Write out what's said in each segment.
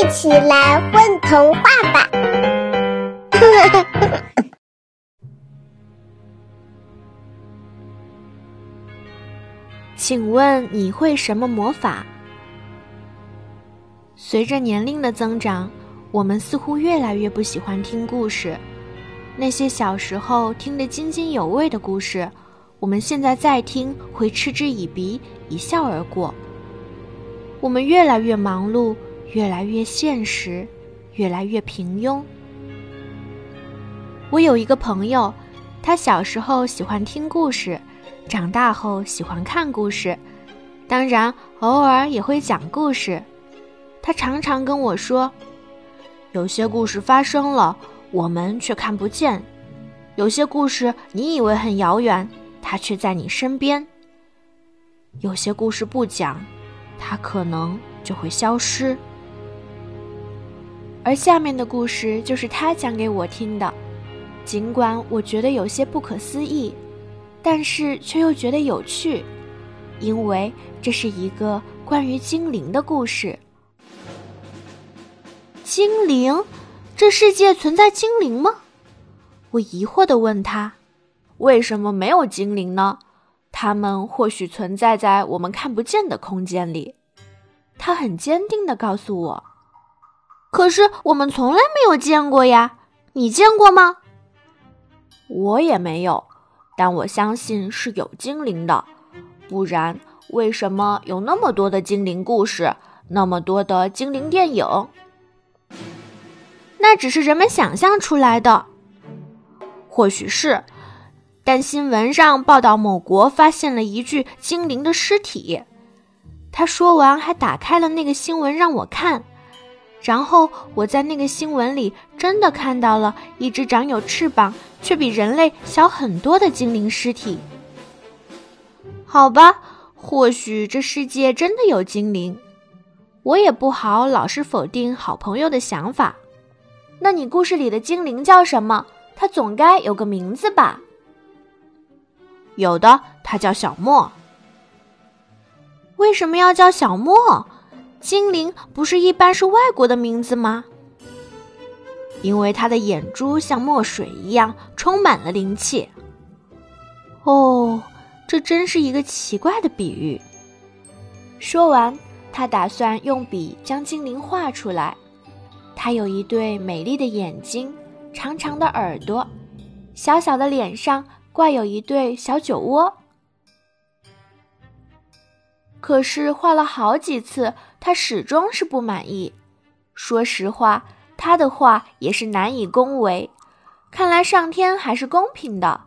一起来混童话吧！请问你会什么魔法？随着年龄的增长，我们似乎越来越不喜欢听故事。那些小时候听得津津有味的故事，我们现在再听会嗤之以鼻，一笑而过。我们越来越忙碌，越来越现实，越来越平庸。我有一个朋友，他小时候喜欢听故事。长大后喜欢看故事，当然偶尔也会讲故事。他常常跟我说，有些故事发生了，我们却看不见；有些故事你以为很遥远，它却在你身边；有些故事不讲，它可能就会消失。而下面的故事就是他讲给我听的，尽管我觉得有些不可思议。但是却又觉得有趣，因为这是一个关于精灵的故事。精灵，这世界存在精灵吗？我疑惑的问他：“为什么没有精灵呢？他们或许存在在我们看不见的空间里。”他很坚定的告诉我：“可是我们从来没有见过呀，你见过吗？”我也没有。但我相信是有精灵的，不然为什么有那么多的精灵故事，那么多的精灵电影？那只是人们想象出来的，或许是。但新闻上报道某国发现了一具精灵的尸体。他说完，还打开了那个新闻让我看。然后我在那个新闻里真的看到了一只长有翅膀却比人类小很多的精灵尸体。好吧，或许这世界真的有精灵，我也不好老是否定好朋友的想法。那你故事里的精灵叫什么？它总该有个名字吧？有的，它叫小莫。为什么要叫小莫？精灵不是一般是外国的名字吗？因为他的眼珠像墨水一样充满了灵气。哦，这真是一个奇怪的比喻。说完，他打算用笔将精灵画出来。他有一对美丽的眼睛，长长的耳朵，小小的脸上挂有一对小酒窝。可是画了好几次，他始终是不满意。说实话，他的画也是难以恭维。看来上天还是公平的，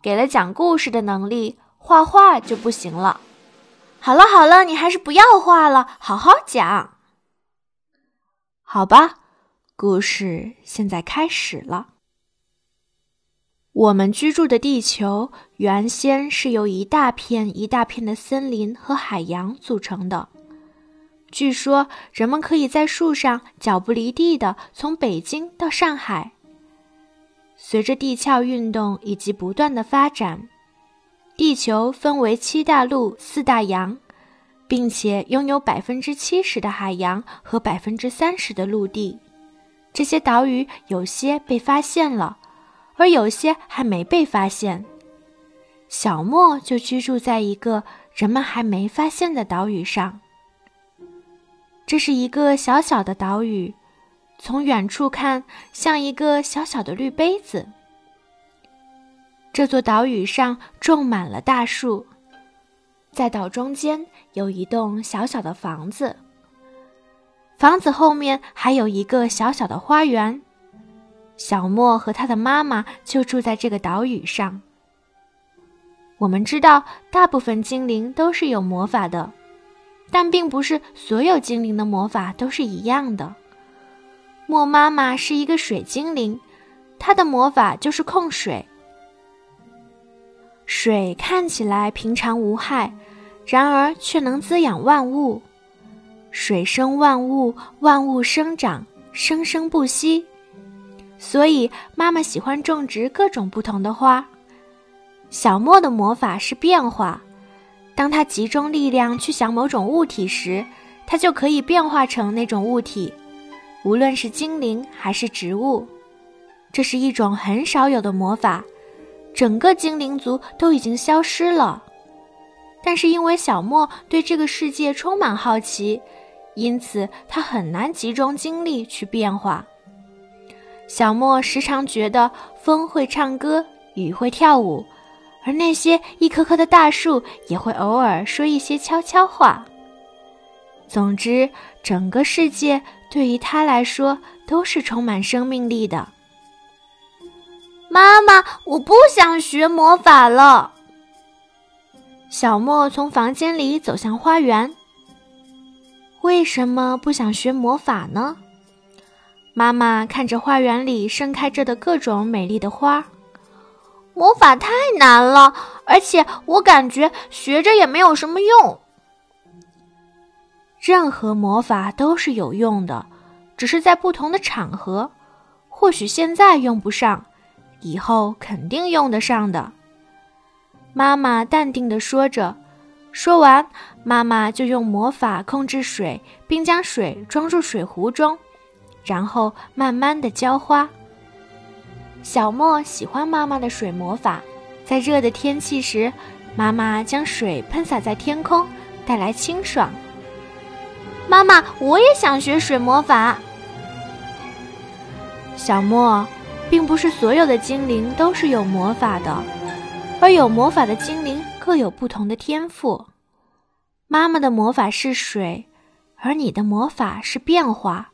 给了讲故事的能力，画画就不行了。好了好了，你还是不要画了，好好讲。好吧，故事现在开始了。我们居住的地球原先是由一大片一大片的森林和海洋组成的。据说人们可以在树上脚不离地的从北京到上海。随着地壳运动以及不断的发展，地球分为七大陆、四大洋，并且拥有百分之七十的海洋和百分之三十的陆地。这些岛屿有些被发现了。而有些还没被发现，小莫就居住在一个人们还没发现的岛屿上。这是一个小小的岛屿，从远处看像一个小小的绿杯子。这座岛屿上种满了大树，在岛中间有一栋小小的房子，房子后面还有一个小小的花园。小莫和他的妈妈就住在这个岛屿上。我们知道，大部分精灵都是有魔法的，但并不是所有精灵的魔法都是一样的。莫妈妈是一个水精灵，她的魔法就是控水。水看起来平常无害，然而却能滋养万物。水生万物，万物生长，生生不息。所以，妈妈喜欢种植各种不同的花。小莫的魔法是变化，当他集中力量去想某种物体时，他就可以变化成那种物体。无论是精灵还是植物。这是一种很少有的魔法，整个精灵族都已经消失了。但是因为小莫对这个世界充满好奇，因此他很难集中精力去变化。小莫时常觉得风会唱歌，雨会跳舞，而那些一棵棵的大树也会偶尔说一些悄悄话。总之，整个世界对于他来说都是充满生命力的。妈妈，我不想学魔法了。小莫从房间里走向花园。为什么不想学魔法呢？妈妈看着花园里盛开着的各种美丽的花，魔法太难了，而且我感觉学着也没有什么用。任何魔法都是有用的，只是在不同的场合。或许现在用不上，以后肯定用得上的。妈妈淡定地说着，说完，妈妈就用魔法控制水，并将水装入水壶中。然后慢慢的浇花。小莫喜欢妈妈的水魔法，在热的天气时，妈妈将水喷洒在天空，带来清爽。妈妈，我也想学水魔法。小莫，并不是所有的精灵都是有魔法的，而有魔法的精灵各有不同的天赋。妈妈的魔法是水，而你的魔法是变化。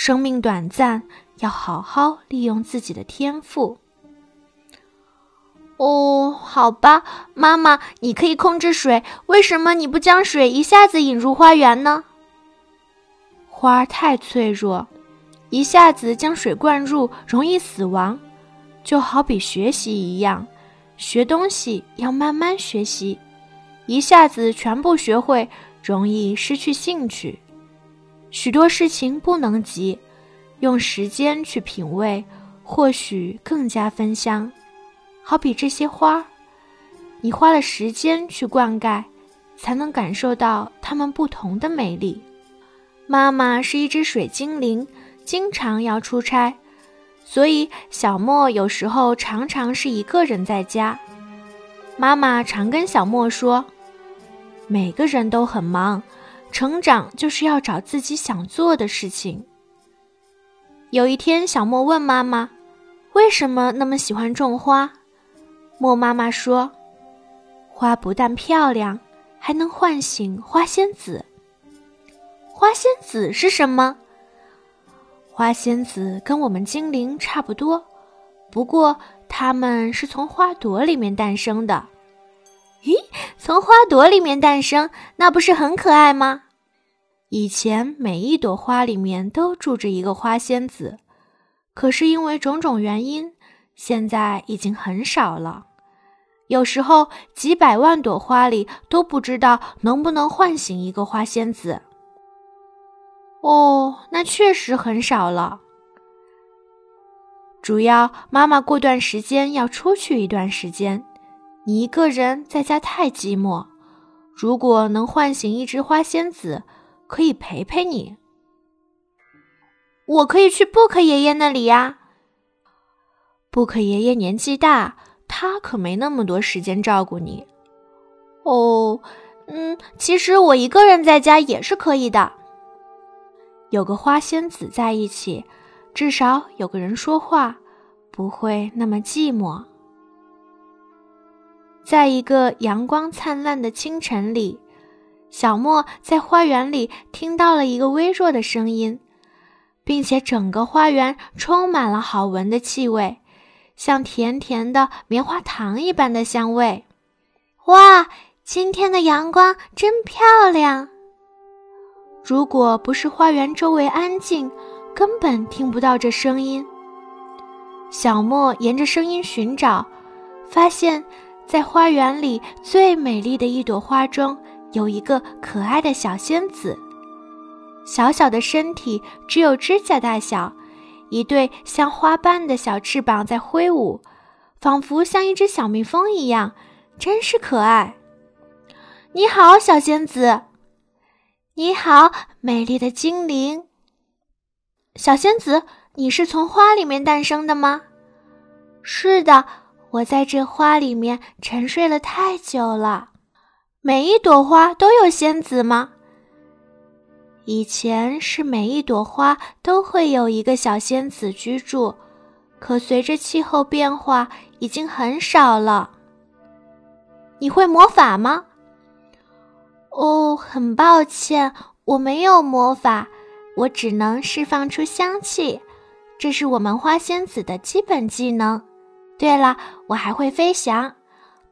生命短暂，要好好利用自己的天赋。哦，好吧，妈妈，你可以控制水，为什么你不将水一下子引入花园呢？花儿太脆弱，一下子将水灌入容易死亡，就好比学习一样，学东西要慢慢学习，一下子全部学会容易失去兴趣。许多事情不能急，用时间去品味，或许更加芬香。好比这些花，你花了时间去灌溉，才能感受到它们不同的美丽。妈妈是一只水精灵，经常要出差，所以小莫有时候常常是一个人在家。妈妈常跟小莫说：“每个人都很忙。”成长就是要找自己想做的事情。有一天，小莫问妈妈：“为什么那么喜欢种花？”莫妈妈说：“花不但漂亮，还能唤醒花仙子。”花仙子是什么？花仙子跟我们精灵差不多，不过它们是从花朵里面诞生的。咦，从花朵里面诞生，那不是很可爱吗？以前每一朵花里面都住着一个花仙子，可是因为种种原因，现在已经很少了。有时候几百万朵花里都不知道能不能唤醒一个花仙子。哦，那确实很少了。主要妈妈过段时间要出去一段时间。你一个人在家太寂寞，如果能唤醒一只花仙子，可以陪陪你。我可以去布克爷爷那里呀。布克爷爷年纪大，他可没那么多时间照顾你。哦，嗯，其实我一个人在家也是可以的。有个花仙子在一起，至少有个人说话，不会那么寂寞。在一个阳光灿烂的清晨里，小莫在花园里听到了一个微弱的声音，并且整个花园充满了好闻的气味，像甜甜的棉花糖一般的香味。哇，今天的阳光真漂亮！如果不是花园周围安静，根本听不到这声音。小莫沿着声音寻找，发现。在花园里最美丽的一朵花中，有一个可爱的小仙子。小小的身体只有指甲大小，一对像花瓣的小翅膀在挥舞，仿佛像一只小蜜蜂一样，真是可爱。你好，小仙子。你好，美丽的精灵。小仙子，你是从花里面诞生的吗？是的，我在这花里面沉睡了太久了。每一朵花都有仙子吗？以前是每一朵花都会有一个小仙子居住，可随着气候变化，已经很少了。你会魔法吗？哦，很抱歉，我没有魔法。我只能释放出香气，这是我们花仙子的基本技能。对了，我还会飞翔，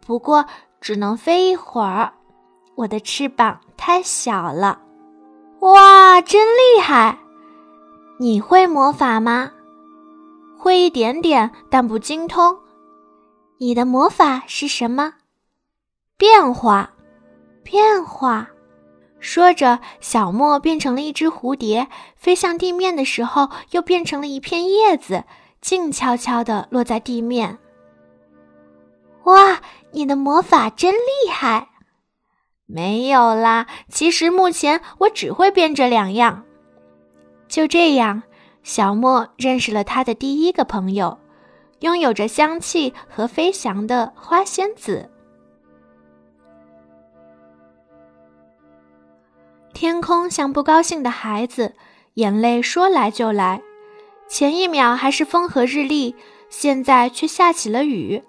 不过只能飞一会儿，我的翅膀太小了。哇，真厉害！你会魔法吗？会一点点，但不精通。你的魔法是什么？变化，变化。说着，小莫变成了一只蝴蝶，飞向地面的时候，又变成了一片叶子，静悄悄地落在地面。哇，你的魔法真厉害！没有啦，其实目前我只会变这两样。就这样，小莫认识了他的第一个朋友，拥有着香气和飞翔的花仙子。天空像不高兴的孩子，眼泪说来就来。前一秒还是风和日丽，现在却下起了雨，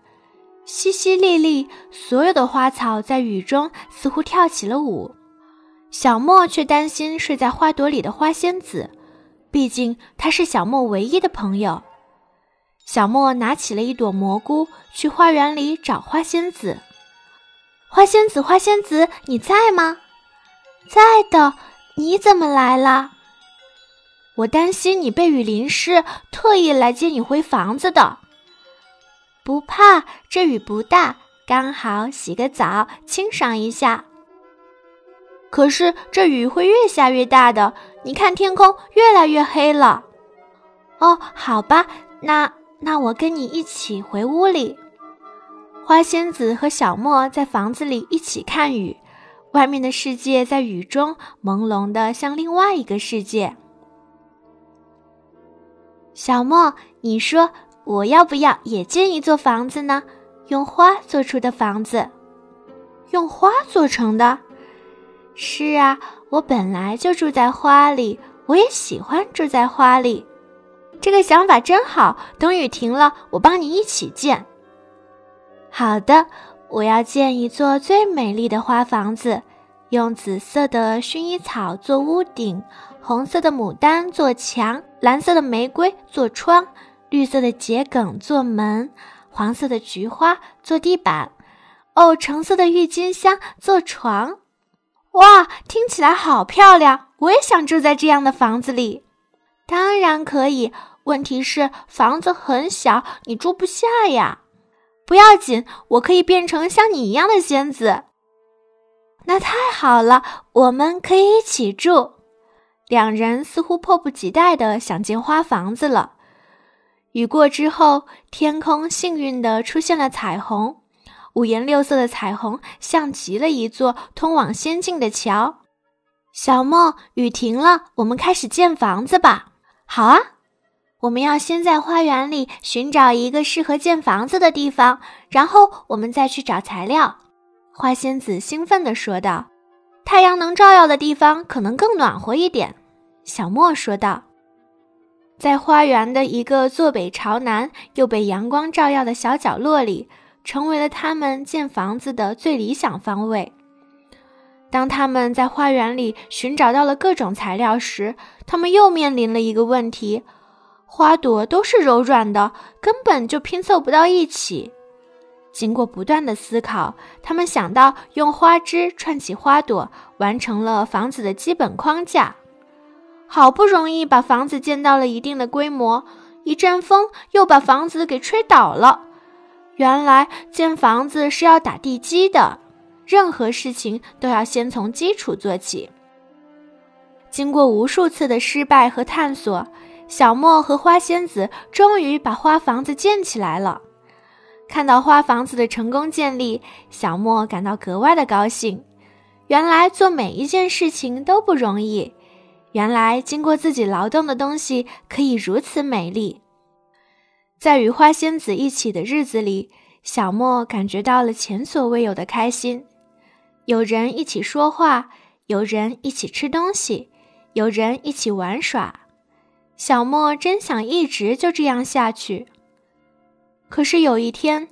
淅淅沥沥，所有的花草在雨中似乎跳起了舞。小莫却担心睡在花朵里的花仙子，毕竟她是小莫唯一的朋友。小莫拿起了一朵蘑菇，去花园里找花仙子。花仙子，花仙子，你在吗？在的，你怎么来了？我担心你被雨淋湿，特意来接你回房子的。不怕，这雨不大，刚好洗个澡，清爽一下。可是这雨会越下越大的，你看天空越来越黑了。哦，好吧，那那我跟你一起回屋里。花仙子和小莫在房子里一起看雨。外面的世界在雨中朦胧的，像另外一个世界。小莫，你说我要不要也建一座房子呢？用花做出的房子，用花做成的。是啊，我本来就住在花里，我也喜欢住在花里。这个想法真好。等雨停了，我帮你一起建。好的。我要建一座最美丽的花房子，用紫色的薰衣草做屋顶，红色的牡丹做墙，蓝色的玫瑰做窗，绿色的桔梗做门，黄色的菊花做地板，哦，橙色的郁金香做床。哇，听起来好漂亮！我也想住在这样的房子里。当然可以，问题是房子很小，你住不下呀。不要紧，我可以变成像你一样的仙子。那太好了，我们可以一起住。两人似乎迫不及待的想建花房子了。雨过之后，天空幸运的出现了彩虹，五颜六色的彩虹像极了一座通往仙境的桥。小莫，雨停了，我们开始建房子吧。好啊。我们要先在花园里寻找一个适合建房子的地方，然后我们再去找材料。花仙子兴奋地说道：“太阳能照耀的地方可能更暖和一点。”小莫说道：“在花园的一个坐北朝南又被阳光照耀的小角落里，成为了他们建房子的最理想方位。”当他们在花园里寻找到了各种材料时，他们又面临了一个问题。花朵都是柔软的，根本就拼凑不到一起。经过不断的思考，他们想到用花枝串起花朵，完成了房子的基本框架。好不容易把房子建到了一定的规模，一阵风又把房子给吹倒了。原来建房子是要打地基的，任何事情都要先从基础做起。经过无数次的失败和探索。小莫和花仙子终于把花房子建起来了。看到花房子的成功建立，小莫感到格外的高兴。原来做每一件事情都不容易，原来经过自己劳动的东西可以如此美丽。在与花仙子一起的日子里，小莫感觉到了前所未有的开心。有人一起说话，有人一起吃东西，有人一起玩耍。小莫真想一直就这样下去。可是有一天，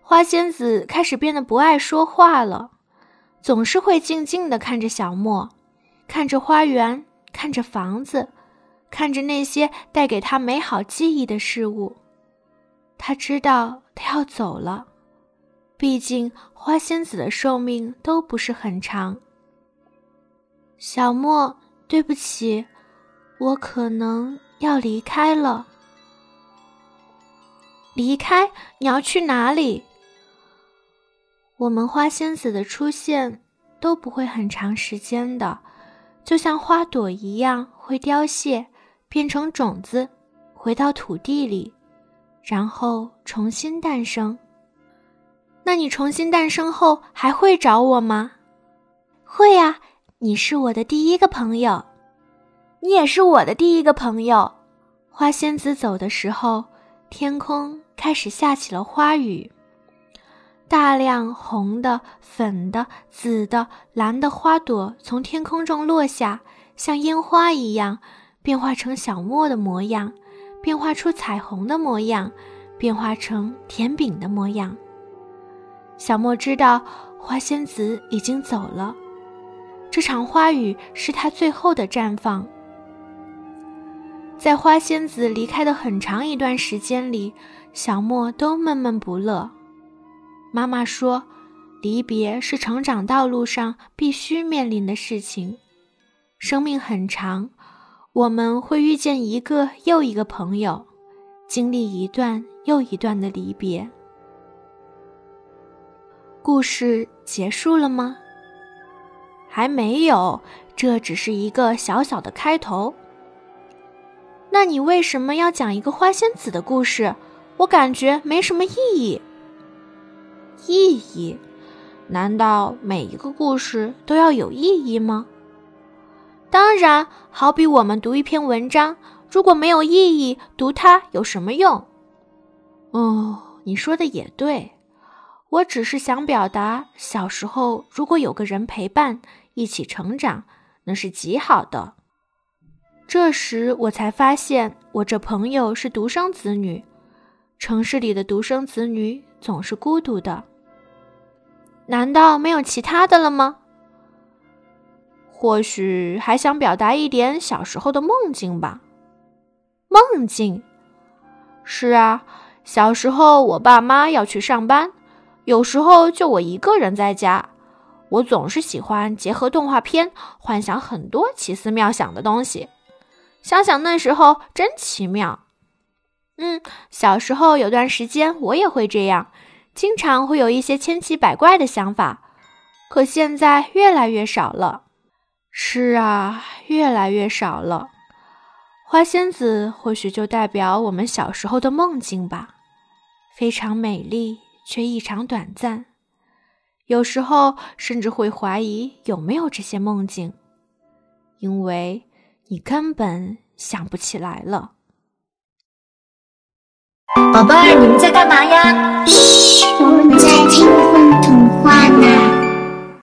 花仙子开始变得不爱说话了，总是会静静地看着小莫，看着花园，看着房子，看着那些带给他美好记忆的事物。他知道他要走了，毕竟花仙子的寿命都不是很长。小莫，对不起，我可能要离开了。离开？你要去哪里？我们花仙子的出现都不会很长时间的，就像花朵一样，会凋谢，变成种子，回到土地里。然后重新诞生。那你重新诞生后还会找我吗？会呀，你是我的第一个朋友，你也是我的第一个朋友。花仙子走的时候，天空开始下起了花雨，大量红的、粉的、紫的、蓝的花朵从天空中落下，像烟花一样，变化成小莫的模样。变化出彩虹的模样，变化成甜饼的模样。小莫知道花仙子已经走了，这场花雨是她最后的绽放。在花仙子离开的很长一段时间里，小莫都闷闷不乐。妈妈说，离别是成长道路上必须面临的事情。生命很长。我们会遇见一个又一个朋友，经历一段又一段的离别。故事结束了吗？还没有，这只是一个小小的开头。那你为什么要讲一个花仙子的故事？我感觉没什么意义。意义？难道每一个故事都要有意义吗？当然，好比我们读一篇文章，如果没有意义，读它有什么用？哦，你说的也对，我只是想表达，小时候如果有个人陪伴，一起成长，那是极好的。这时我才发现，我这朋友是独生子女，城市里的独生子女总是孤独的。难道没有其他的了吗？或许还想表达一点小时候的梦境吧。梦境，是啊，小时候我爸妈要去上班，有时候就我一个人在家。我总是喜欢结合动画片，幻想很多奇思妙想的东西。想想那时候真奇妙。嗯，小时候有段时间我也会这样，经常会有一些千奇百怪的想法，可现在越来越少了。是啊，越来越少了。花仙子或许就代表我们小时候的梦境吧，非常美丽却异常短暂。有时候甚至会怀疑有没有这些梦境，因为你根本想不起来了。宝贝儿，你们在干嘛呀？嘘，我们在听风童话呢。